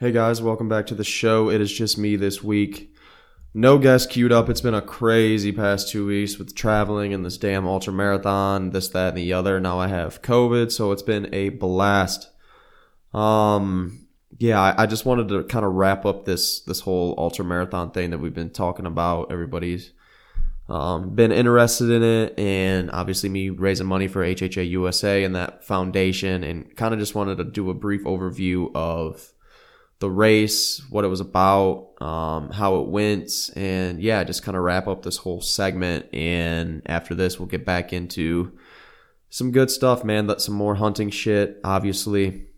Hey guys, welcome back to the show. It is just me this week. No guest queued up. It's been a crazy past two weeks with traveling and this damn ultra marathon, this, that, and the other. Now I have COVID, so it's been a blast. Um, yeah, I, I just wanted to kind of wrap up this this whole ultra marathon thing that we've been talking about. Everybody's um, been interested in it, and obviously me raising money for HHA USA and that foundation, and kind of just wanted to do a brief overview of the race, what it was about, um, how it went, and yeah, just kind of wrap up this whole segment. And after this, we'll get back into some good stuff, man. That some more hunting shit. Obviously,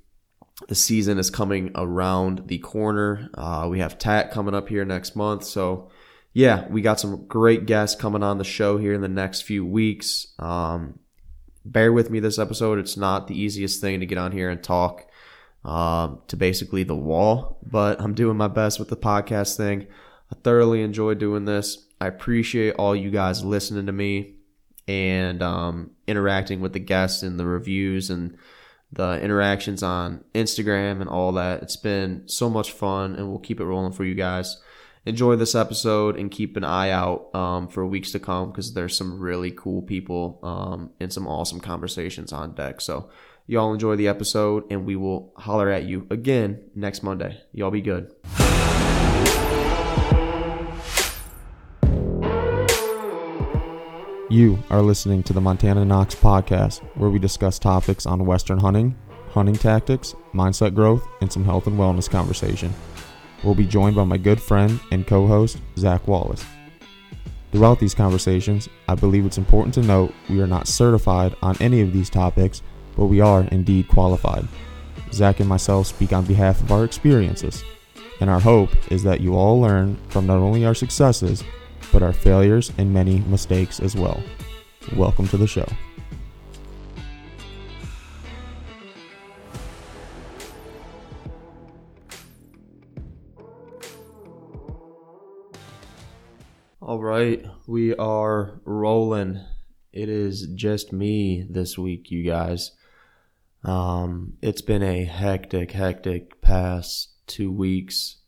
the season is coming around the corner. Uh, we have TAC coming up here next month, so yeah, we got some great guests coming on the show here in the next few weeks. Um, bear with me this episode. It's not the easiest thing to get on here and talk um, to basically the wall, but I'm doing my best with the podcast thing. I thoroughly enjoy doing this. I appreciate all you guys listening to me and um, interacting with the guests and the reviews and the interactions on Instagram and all that. It's been so much fun, and we'll keep it rolling for you guys. Enjoy this episode and keep an eye out um, for weeks to come because there's some really cool people um, and some awesome conversations on deck. So Y'all enjoy the episode, and we will holler at you again next Monday. Y'all be good. You are listening to the Montana Knox podcast, where we discuss topics on Western hunting, hunting tactics, mindset growth, and some health and wellness conversation. We'll be joined by my good friend and co host, Zach Wallace. Throughout these conversations, I believe it's important to note we are not certified on any of these topics but we are indeed qualified. Zach and myself speak on behalf of our experiences, and our hope is that you all learn from not only our successes, but our failures and many mistakes as well. Welcome to the show. All right, we are rolling. It is just me this week, you guys. Um, it's been a hectic, hectic past two weeks.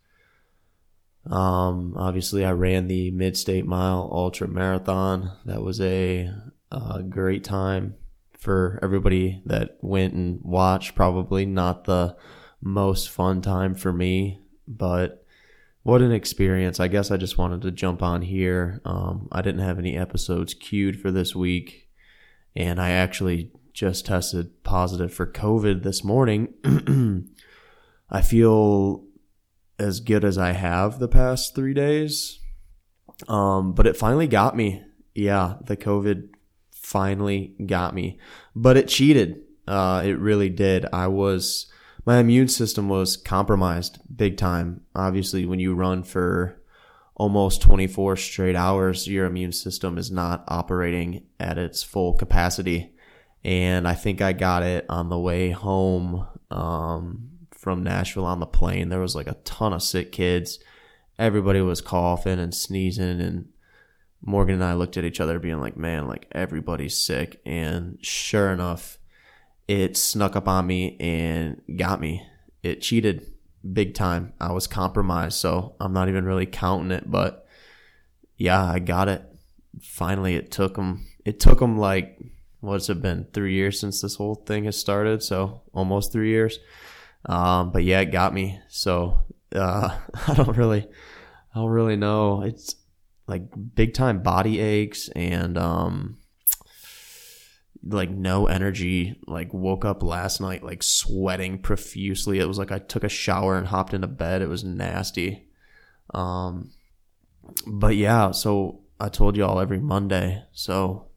Um, obviously, I ran the Mid State Mile Ultra Marathon. That was a, a great time for everybody that went and watched. Probably not the most fun time for me, but what an experience. I guess I just wanted to jump on here. Um, I didn't have any episodes queued for this week, and I actually just tested positive for COVID this morning. I feel as good as I have the past three days. Um, but it finally got me. Yeah, the COVID finally got me, but it cheated. Uh, it really did. I was, my immune system was compromised big time. Obviously, when you run for almost 24 straight hours, your immune system is not operating at its full capacity and I think I got it on the way home um, from Nashville on the plane. There was like a ton of sick kids. Everybody was coughing and sneezing, and Morgan and I looked at each other, being like, "Man, like everybody's sick." And sure enough, it snuck up on me and got me. It cheated big time. I was compromised, so I'm not even really counting it, but yeah, I got it. Finally, it took them. It took them like what's it been three years since this whole thing has started? So almost three years. Um, but yeah it got me. So uh, i don't really i don't really know. It's like big time body aches and um like no energy. Like woke up last night like sweating profusely. It was like i took a shower and hopped into bed. It was nasty. Um but yeah so i told you all every monday. So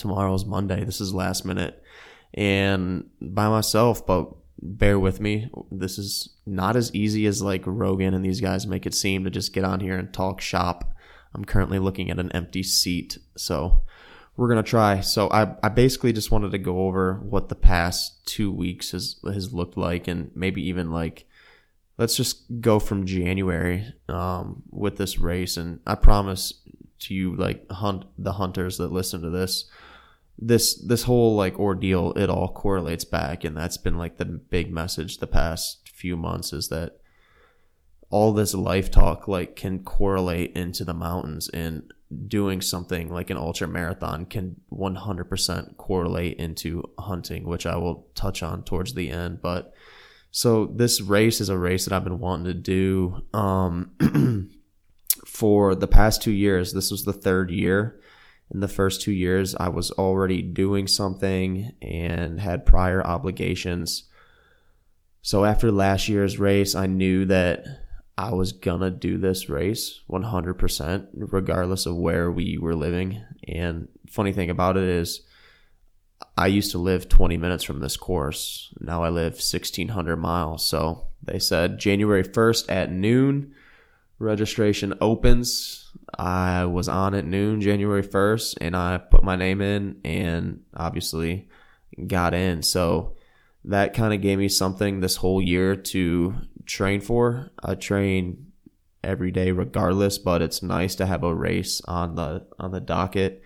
tomorrow's Monday. This is last minute and by myself, but bear with me. This is not as easy as like Rogan and these guys make it seem to just get on here and talk shop. I'm currently looking at an empty seat. So we're to try. So I, I basically just wanted to go over what the past two weeks has, has looked like and maybe even like, let's just go from January, um, with this race. And I promise to you, like hunt the hunters that listen to this, this this whole like ordeal it all correlates back and that's been like the big message the past few months is that all this life talk like can correlate into the mountains and doing something like an ultra marathon can 100% correlate into hunting, which I will touch on towards the end. But so this race is a race that I've been wanting to do um, for the past two years. This was the third year. In the first two years, I was already doing something and had prior obligations. So after last year's race, I knew that I was gonna do this race 100%, regardless of where we were living. And funny thing about it is, I used to live 20 minutes from this course. Now I live 1,600 miles. So they said January 1st at noon, registration opens. I was on at noon January 1st and I put my name in and obviously got in. So that kind of gave me something this whole year to train for. I train every day regardless, but it's nice to have a race on the on the docket.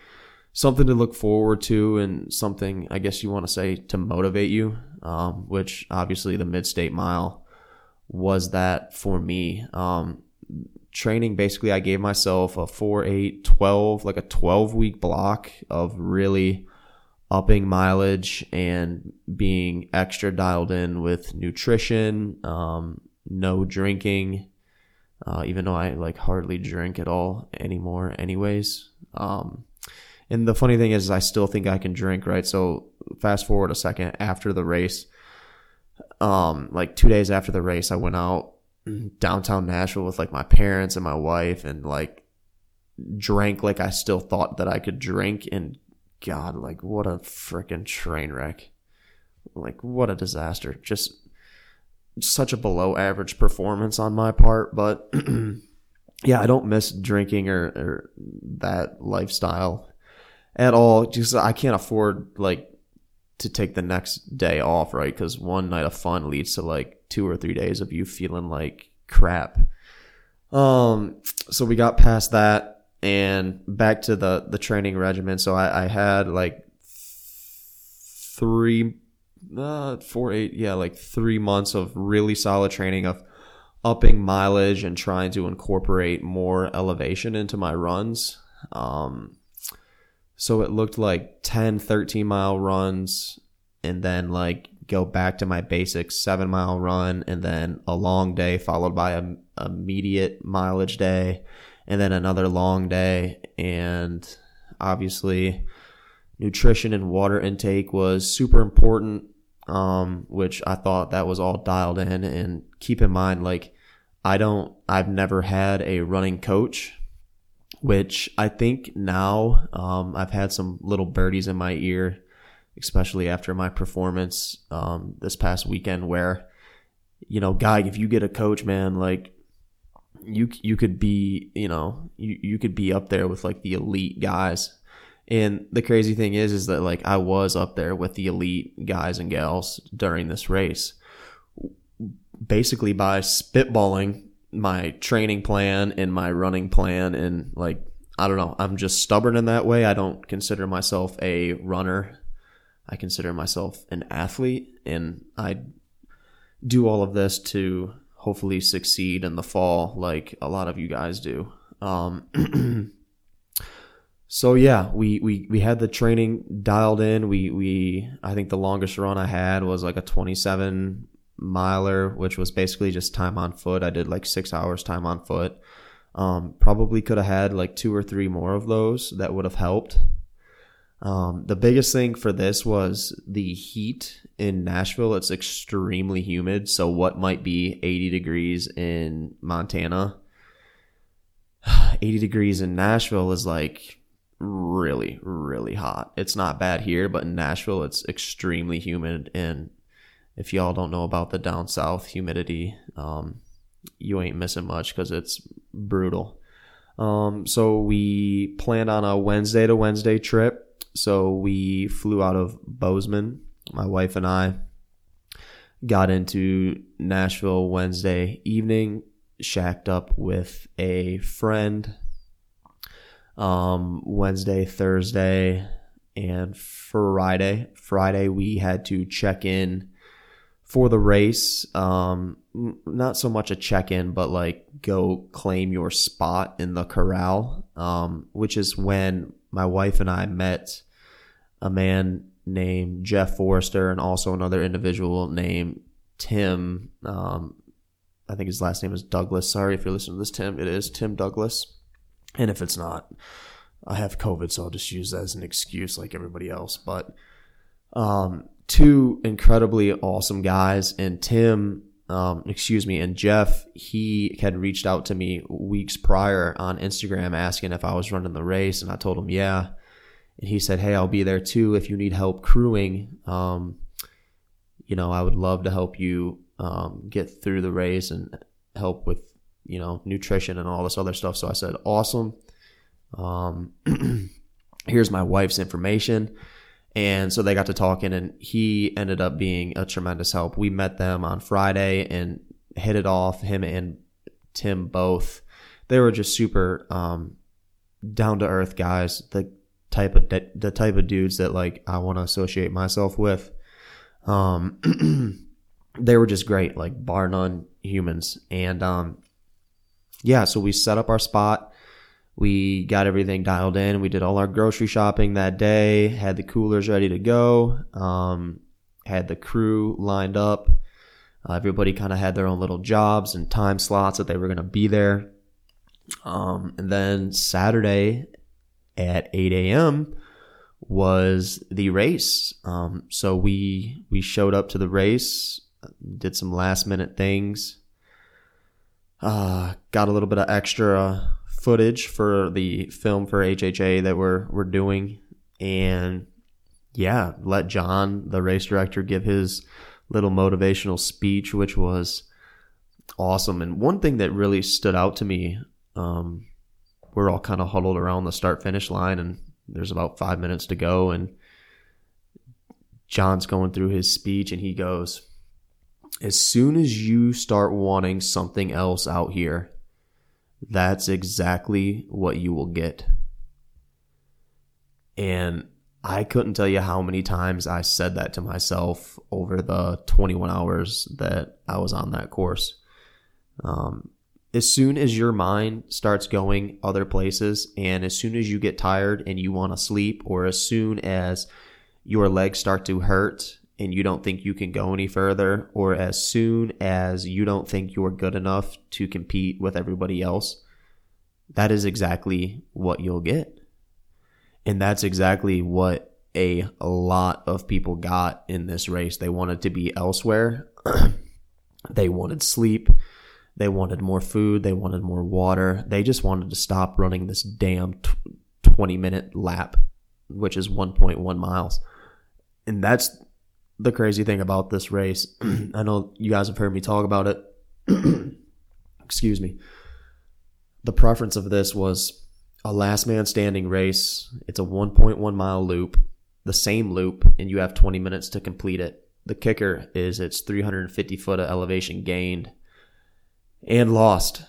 Something to look forward to and something I guess you want to say to motivate you, um, which obviously the mid state mile was that for me. Um, training basically I gave myself a 4 8 12 like a 12 week block of really upping mileage and being extra dialed in with nutrition, um, no drinking, uh, even though I like hardly drink at all anymore, anyways. Um, and the funny thing is, I still think I can drink, right? So fast forward a second after the race, um, like two days after the race, I went out downtown Nashville with like my parents and my wife and like drank like I still thought that I could drink and God, like what a freaking train wreck. Like what a disaster. Just such a below average performance on my part, but yeah, I don't miss drinking or, or that lifestyle at all. Just I can't afford like to take the next day off, right? Because one night of fun leads to like two or three days of you feeling like crap. Um, so we got past that and back to the the training regimen. So I, I had like three, uh, four, eight, yeah, like three months of really solid training of upping mileage and trying to incorporate more elevation into my runs. Um, so it looked like 10, 13 mile runs and then like go back to my basic seven mile run and then a long day followed by a immediate mileage day and then another long day. And obviously, nutrition and water intake was super important, um, which I thought that was all dialed in. And keep in mind, like, I don't, I've never had a running coach, which I think now um, I've had some little birdies in my ear, especially after my performance um, this past weekend, where, you know, guy, if you get a coach, man, like, you you could be you know you, you could be up there with like the elite guys. And the crazy thing is is that like i was up there with the elite guys and gals during this race basically by spitballing my training plan and my running plan. And like i don't know i'm just stubborn in that way. I don't consider myself a runner i consider myself an athlete and i do all of this to hopefully succeed in the fall like a lot of you guys do. Um, so yeah, we, we, we had the training dialed in. We, we, I think the longest run I had was like a 27 miler, which was basically just time on foot. I did like six hours time on foot. Um, probably could have had like two or three more of those that would have helped. Um, the biggest thing for this was the heat in Nashville. It's extremely humid. So, what might be 80 degrees in Montana, 80 degrees in Nashville is like really, really hot. It's not bad here, but in Nashville, it's extremely humid. And if y'all don't know about the down south humidity, um, you ain't missing much because it's brutal. Um, so we planned on a Wednesday to Wednesday trip so we flew out of Bozeman. My wife and I got into Nashville Wednesday evening, shacked up with a friend. Um, Wednesday, Thursday, and Friday. Friday, we had to check in for the race, um, not so much a check in, but like go claim your spot in the corral, um, which is when my wife and I met a man named Jeff Forrester and also another individual named Tim. Um, I think his last name is Douglas. Sorry if you're listening to this, Tim. It is Tim Douglas. And if it's not, I have COVID, so I'll just use that as an excuse like everybody else. But um, two incredibly awesome guys. And Tim, um, excuse me, and Jeff, he had reached out to me weeks prior on Instagram asking if I was running the race. And I told him, yeah. And he said, hey, I'll be there too if you need help crewing. Um, you know, I would love to help you um, get through the race and help with, you know, nutrition and all this other stuff. So I said, awesome. Um, here's my wife's information. And so they got to talking, and he ended up being a tremendous help. We met them on Friday and hit it off, him and Tim both. They were just super um, down to earth guys, the type of the type of dudes that like I want to associate myself with. Um, they were just great, like bar none humans. And um, yeah, so we set up our spot we got everything dialed in. We did all our grocery shopping that day, had the coolers ready to go, um, had the crew lined up. Uh, everybody kind of had their own little jobs and time slots that they were going to be there. Um, and then Saturday at 8 a.m. was the race. Um, so we we showed up to the race, did some last minute things, uh, got a little bit of extra footage for the film for HHA that we're we're doing, and yeah, let John, the race director, give his little motivational speech, which was awesome. And one thing that really stood out to me, um, we're all kind of huddled around the start finish line, and there's about five minutes to go, and John's going through his speech, and he goes, "As soon as you start wanting something else out here." that's exactly what you will get. And I couldn't tell you how many times I said that to myself over the 21 hours that I was on that course. Um, as soon as your mind starts going other places, and as soon as you get tired and you want to sleep, or as soon as your legs start to hurt and you don't think you can go any further, or as soon as you don't think you're good enough to compete with everybody else, that is exactly what you'll get. And that's exactly what a, lot of people got in this race. They wanted to be elsewhere. they wanted sleep. They wanted more food. They wanted more water. They just wanted to stop running this damn 20 minute lap, which is 1.1 miles. And that's the crazy thing about this race. I know you guys have heard me talk about it. Excuse me the preference of this was a last man standing race. It's a 1.1 mile loop, the same loop, and you have 20 minutes to complete it. The kicker is it's 350 foot of elevation gained and lost.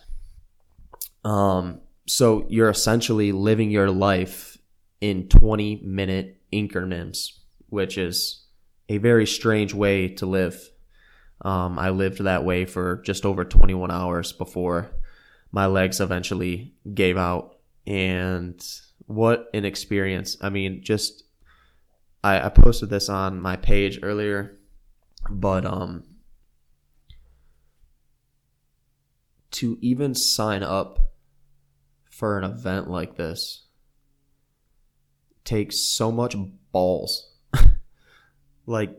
Um, so you're essentially living your life in 20 minute increments, which is a very strange way to live. Um, I lived that way for just over 21 hours before my legs eventually gave out. And what an experience. I mean, just I, I posted this on my page earlier, but um to even sign up for an event like this takes so much balls. like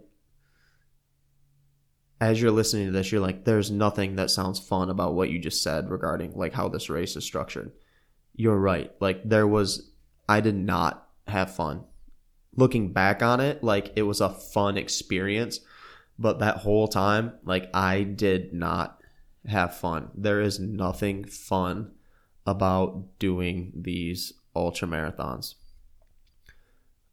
as you're listening to this, you're like, there's nothing that sounds fun about what you just said regarding like how this race is structured. You're right. Like there was, I did not have fun. Looking back on it, like it was a fun experience, but that whole time, like I did not have fun. There is nothing fun about doing these ultra marathons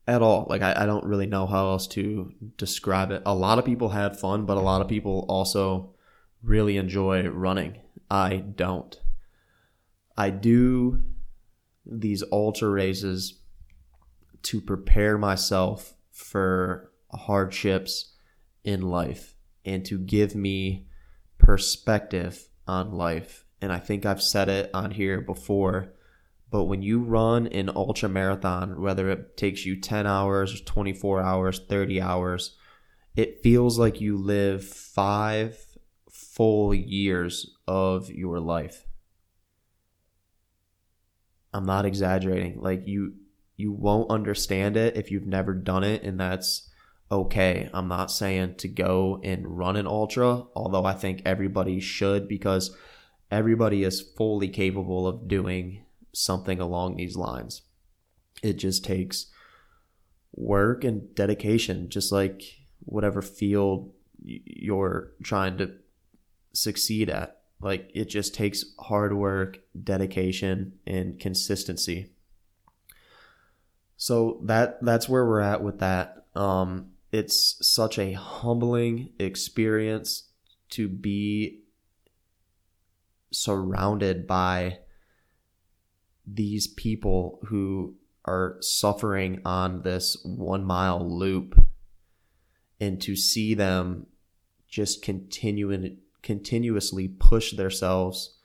at all. Like I, I don't really know how else to describe it. A lot of people had fun, but a lot of people also really enjoy running. I don't. I do these ultra races to prepare myself for hardships in life. and to give me perspective on life. And I think I've said it on here before, but when you run an ultra marathon, whether it takes you 10 hours, 24 hours, 30 hours, it feels like you live five full years of your life. I'm not exaggerating. Like you you won't understand it if you've never done it and that's okay. I'm not saying to go and run an ultra, although I think everybody should because everybody is fully capable of doing something along these lines. It just takes work and dedication, just like whatever field you're trying to succeed at. Like it just takes hard work, dedication, and consistency. So that that's where we're at with that. Um, it's such a humbling experience to be surrounded by these people who are suffering on this one mile loop and to see them just continuing continuously push themselves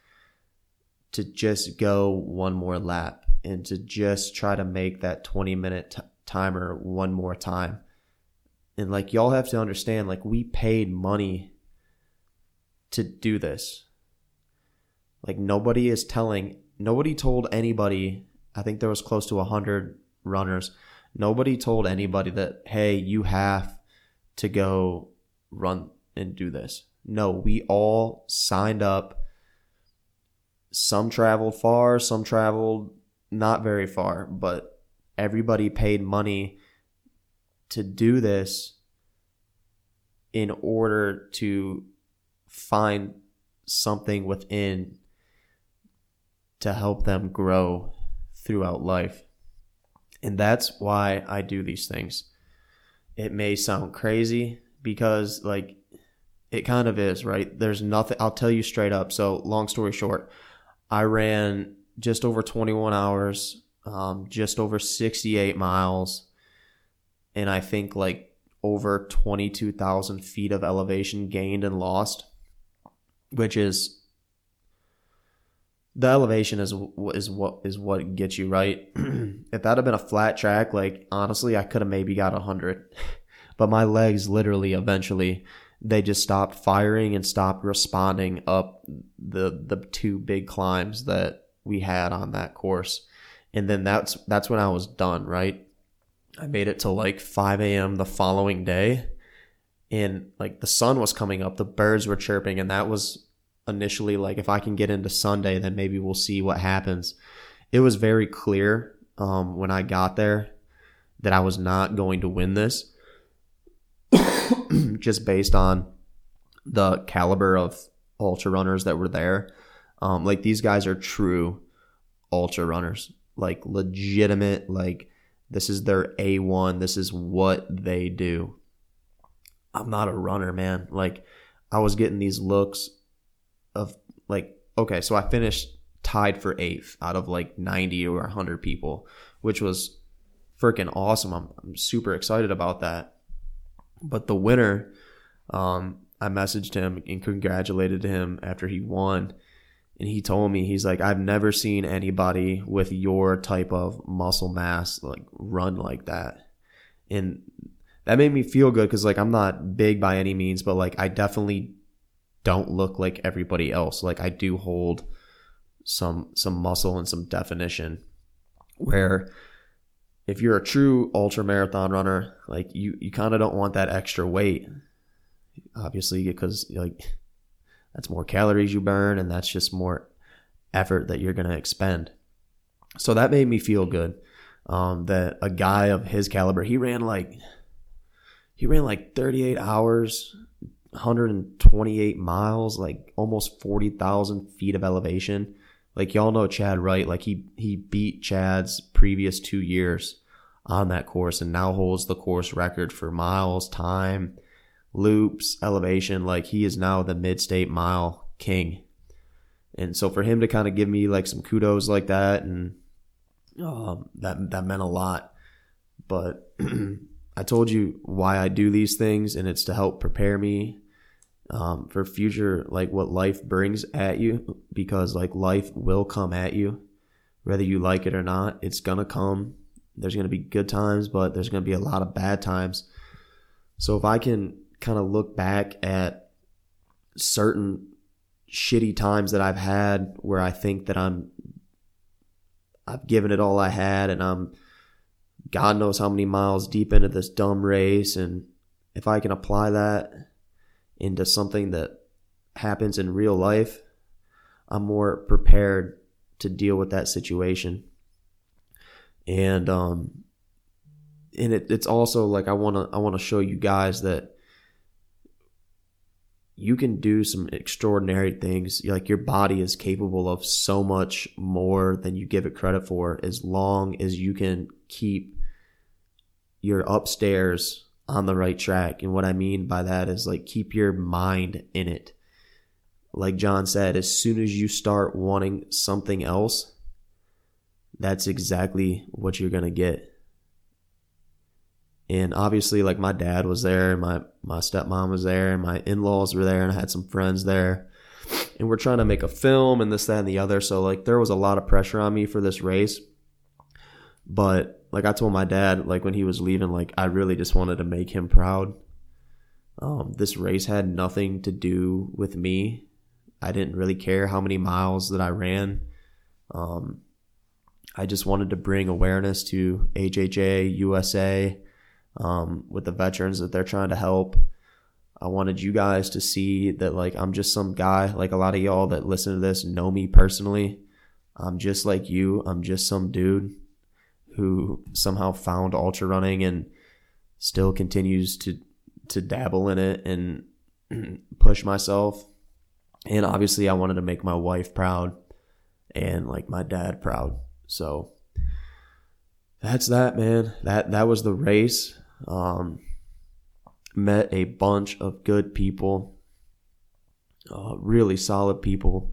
to just go one more lap and to just try to make that 20 minute t- timer one more time. And like y'all have to understand like we paid money to do this. Like nobody is telling nobody told anybody, I think there was close to 100 runners. Nobody told anybody that hey, you have to go run and do this. No, we all signed up. Some traveled far, some traveled not very far, but everybody paid money to do this in order to find something within to help them grow throughout life. And that's why I do these things. It may sound crazy because, like, it kind of is, right? There's nothing, I'll tell you straight up. So, long story short, I ran just over 21 hours, um, just over 68 miles, and I think like over 22,000 feet of elevation gained and lost, which is the elevation is is what is what gets you right. if that had been a flat track, like honestly, I could have maybe got a hundred, but my legs literally eventually they just stopped firing and stopped responding up the the two big climbs that we had on that course. And then that's that's when I was done, right? I made it to like 5 a.m. the following day. And like the sun was coming up, the birds were chirping, and that was initially like if I can get into Sunday, then maybe we'll see what happens. It was very clear um, when I got there that I was not going to win this, just based on the caliber of ultra runners that were there. Um, like these guys are true ultra runners, like legitimate, like this is their A1, this is what they do. I'm not a runner, man. Like I was getting these looks of like, okay, so I finished tied for eighth out of like 90 or 100 people, which was freaking awesome. I'm, I'm super excited about that. But the winner, um, I messaged him and congratulated him after he won and he told me he's like I've never seen anybody with your type of muscle mass like run like that. And that made me feel good cuz like I'm not big by any means, but like I definitely don't look like everybody else. Like I do hold some some muscle and some definition where if you're a true ultra marathon runner, like you you kind of don't want that extra weight obviously because like that's more calories you burn and that's just more effort that you're going to expend. So that made me feel good. Um, that a guy of his caliber, he ran like, he ran like 38 hours, 128 miles, like almost 40,000 feet of elevation. Like y'all know Chad Wright, like he, he beat Chad's previous two years on that course and now holds the course record for miles, time, loops, elevation. Like he is now the mid state mile king. And so for him to kind of give me like some kudos like that and um, that that meant a lot. But I told you why I do these things and it's to help prepare me um, for future like what life brings at you because like life will come at you whether you like it or not it's gonna come there's gonna be good times but there's gonna be a lot of bad times so if i can kind of look back at certain shitty times that i've had where i think that i'm i've given it all i had and i'm god knows how many miles deep into this dumb race and if i can apply that into something that happens in real life, I'm more prepared to deal with that situation. And um and it, it's also like I want to I want to show you guys that you can do some extraordinary things. Like your body is capable of so much more than you give it credit for as long as you can keep your upstairs on the right track. And what I mean by that is like keep your mind in it. Like John said, as soon as you start wanting something else, that's exactly what you're going to get. And obviously, like my dad was there, and my, my stepmom was there, and my in laws were there, and I had some friends there. And we're trying to make a film and this, that, and the other. So, like, there was a lot of pressure on me for this race. But like I told my dad, like when he was leaving, like I really just wanted to make him proud. Um, this race had nothing to do with me. I didn't really care how many miles that I ran. Um, I just wanted to bring awareness to HHA USA um, with the veterans that they're trying to help. I wanted you guys to see that like I'm just some guy, like a lot of y'all that listen to this know me personally. I'm just like you. I'm just some dude who somehow found ultra running and still continues to to dabble in it and push myself. And obviously I wanted to make my wife proud and like my dad proud. So that's that, man. That that was the race. Um, met a bunch of good people, uh, really solid people.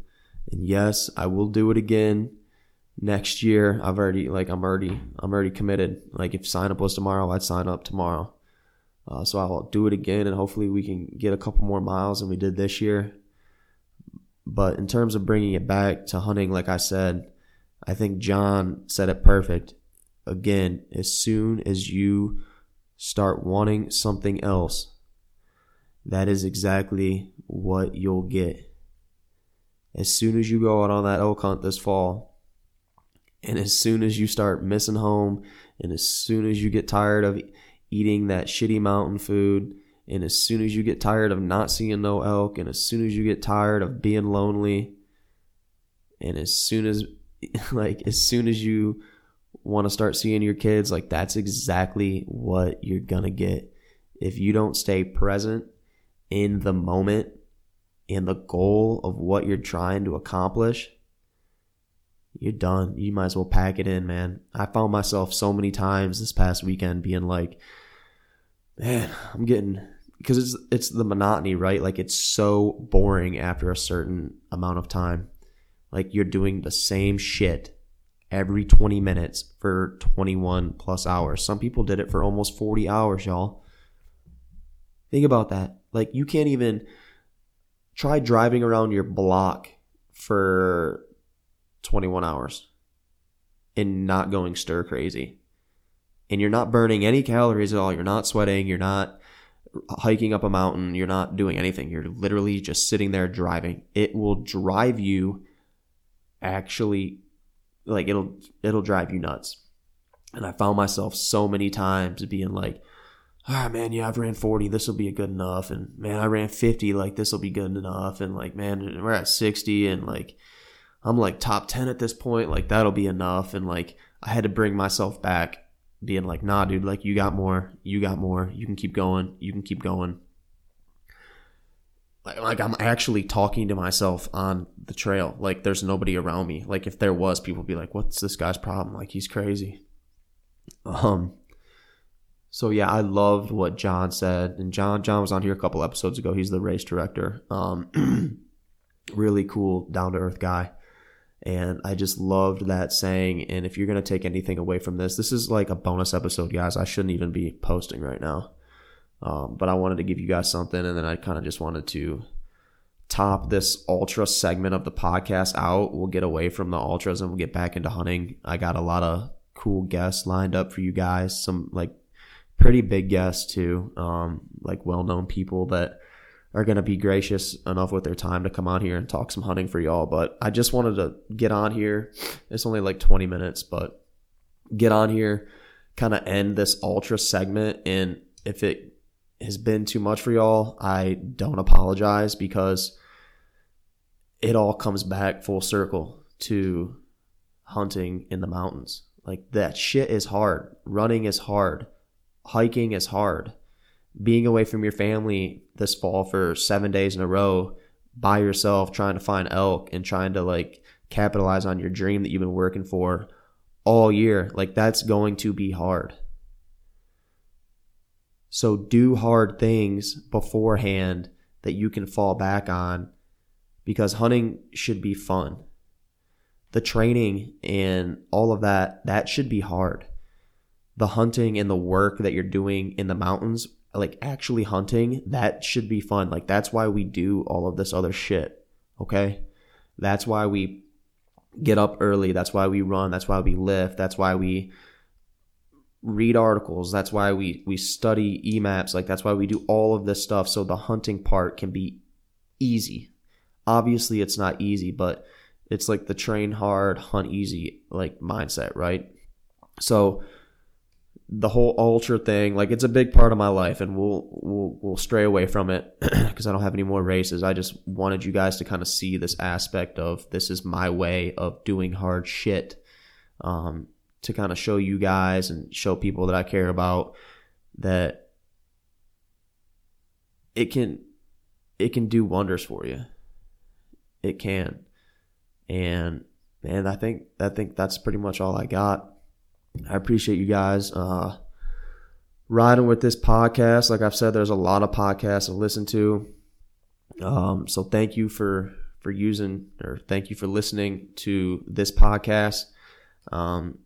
And yes, I will do it again next year. I've already like i'm already i'm already committed. Like if sign up was tomorrow i'd sign up tomorrow. Uh, so i'll do it again and hopefully we can get a couple more miles than we did this year. But in terms of bringing it back to hunting like i said i think john said it perfect. Again as soon as you start wanting something else. That is exactly what you'll get. As soon as you go out on that elk hunt this fall and as soon as you start missing home, and as soon as you get tired of eating that shitty mountain food, and as soon as you get tired of not seeing no elk, and as soon as you get tired of being lonely, and as soon as like as soon as you want to start seeing your kids, like that's exactly what you're gonna get. If you don't stay present in the moment in the goal of what you're trying to accomplish, you're done. You might as well pack it in, man. I found myself so many times this past weekend being like, man, I'm getting because it's it's the monotony, right? Like it's so boring after a certain amount of time. Like you're doing the same shit every 20 minutes for 21 plus hours. Some people did it for almost 40 hours, y'all. Think about that. Like you can't even try driving around your block for 21 hours and not going stir crazy. And you're not burning any calories at all. You're not sweating. You're not hiking up a mountain. You're not doing anything. You're literally just sitting there driving. It will drive you actually like it'll it'll drive you nuts. And I found myself so many times being like, ah, man, yeah, I've ran 40. This will be good enough. And man, I ran 50. Like, this will be good enough. And like, man, we're at 60. And like, I'm like top 10 at this point. Like that'll be enough. And like I had to bring myself back being like, nah, dude, like you got more, you got more. You can keep going. You can keep going. Like, like I'm actually talking to myself on the trail. Like there's nobody around me. Like if there was, people would be like, what's this guy's problem? Like he's crazy. Um, so yeah, I loved what John said, and John John was on here a couple episodes ago. He's the race director. Um, really cool, down to earth guy. And I just loved that saying. And if you're going to take anything away from this, this is like a bonus episode, guys. I shouldn't even be posting right now. Um, but I wanted to give you guys something, and then I kind of just wanted to top this ultra segment of the podcast out. We'll get away from the ultras and we'll get back into hunting. I got a lot of cool guests lined up for you guys. Some like pretty big guests too, um, like well known people that are going to be gracious enough with their time to come on here and talk some hunting for y'all. But I just wanted to get on here. It's only like 20 minutes, but get on here, kind of end this ultra segment. And if it has been too much for y'all, I don't apologize because it all comes back full circle to hunting in the mountains. Like that shit is hard. Running is hard. Hiking is hard being away from your family this fall for seven days in a row by yourself trying to find elk and trying to like capitalize on your dream that you've been working for all year like that's going to be hard so do hard things beforehand that you can fall back on because hunting should be fun the training and all of that that should be hard the hunting and the work that you're doing in the mountains like actually hunting, that should be fun. Like that's why we do all of this other shit. Okay? That's why we get up early. That's why we run. That's why we lift. That's why we read articles. That's why we we study EMAPs. Like that's why we do all of this stuff so the hunting part can be easy. Obviously it's not easy, but it's like the train hard, hunt easy like mindset, right? So the whole ultra thing, like it's a big part of my life, and we'll we'll we'll stray away from it because I don't have any more races. I just wanted you guys to kind of see this aspect of this is my way of doing hard shit, um, to kind of show you guys and show people that I care about that it can it can do wonders for you. It can, and and I think I think that's pretty much all I got. I appreciate you guys uh, riding with this podcast. Like I've said, there's a lot of podcasts to listen to. Um, so thank you for for using or thank you for listening to this podcast. Um,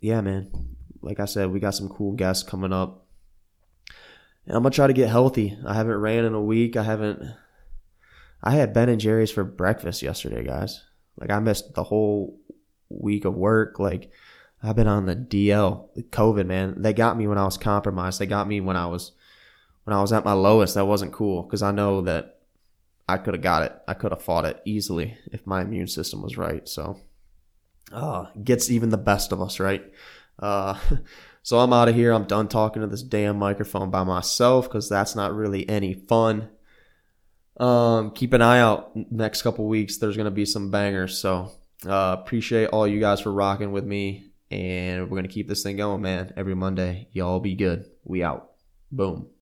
yeah, man. Like I said, we got some cool guests coming up. And I'm gonna try to get healthy. I haven't ran in a week. I haven't. I had Ben and Jerry's for breakfast yesterday, guys. Like I missed the whole week of work. Like I've been on the DL, COVID, man. They got me when I was compromised. They got me when I was when I was at my lowest. That wasn't cool because I know that I could have got it. I could have fought it easily if my immune system was right. So, uh, gets even the best of us, right? Uh, so I'm out of here. I'm done talking to this damn microphone by myself because that's not really any fun. Um, keep an eye out next couple weeks. There's gonna be some bangers. So uh, appreciate all you guys for rocking with me. And we're to keep this thing going, man. Every Monday. Y'all be good. We out. Boom.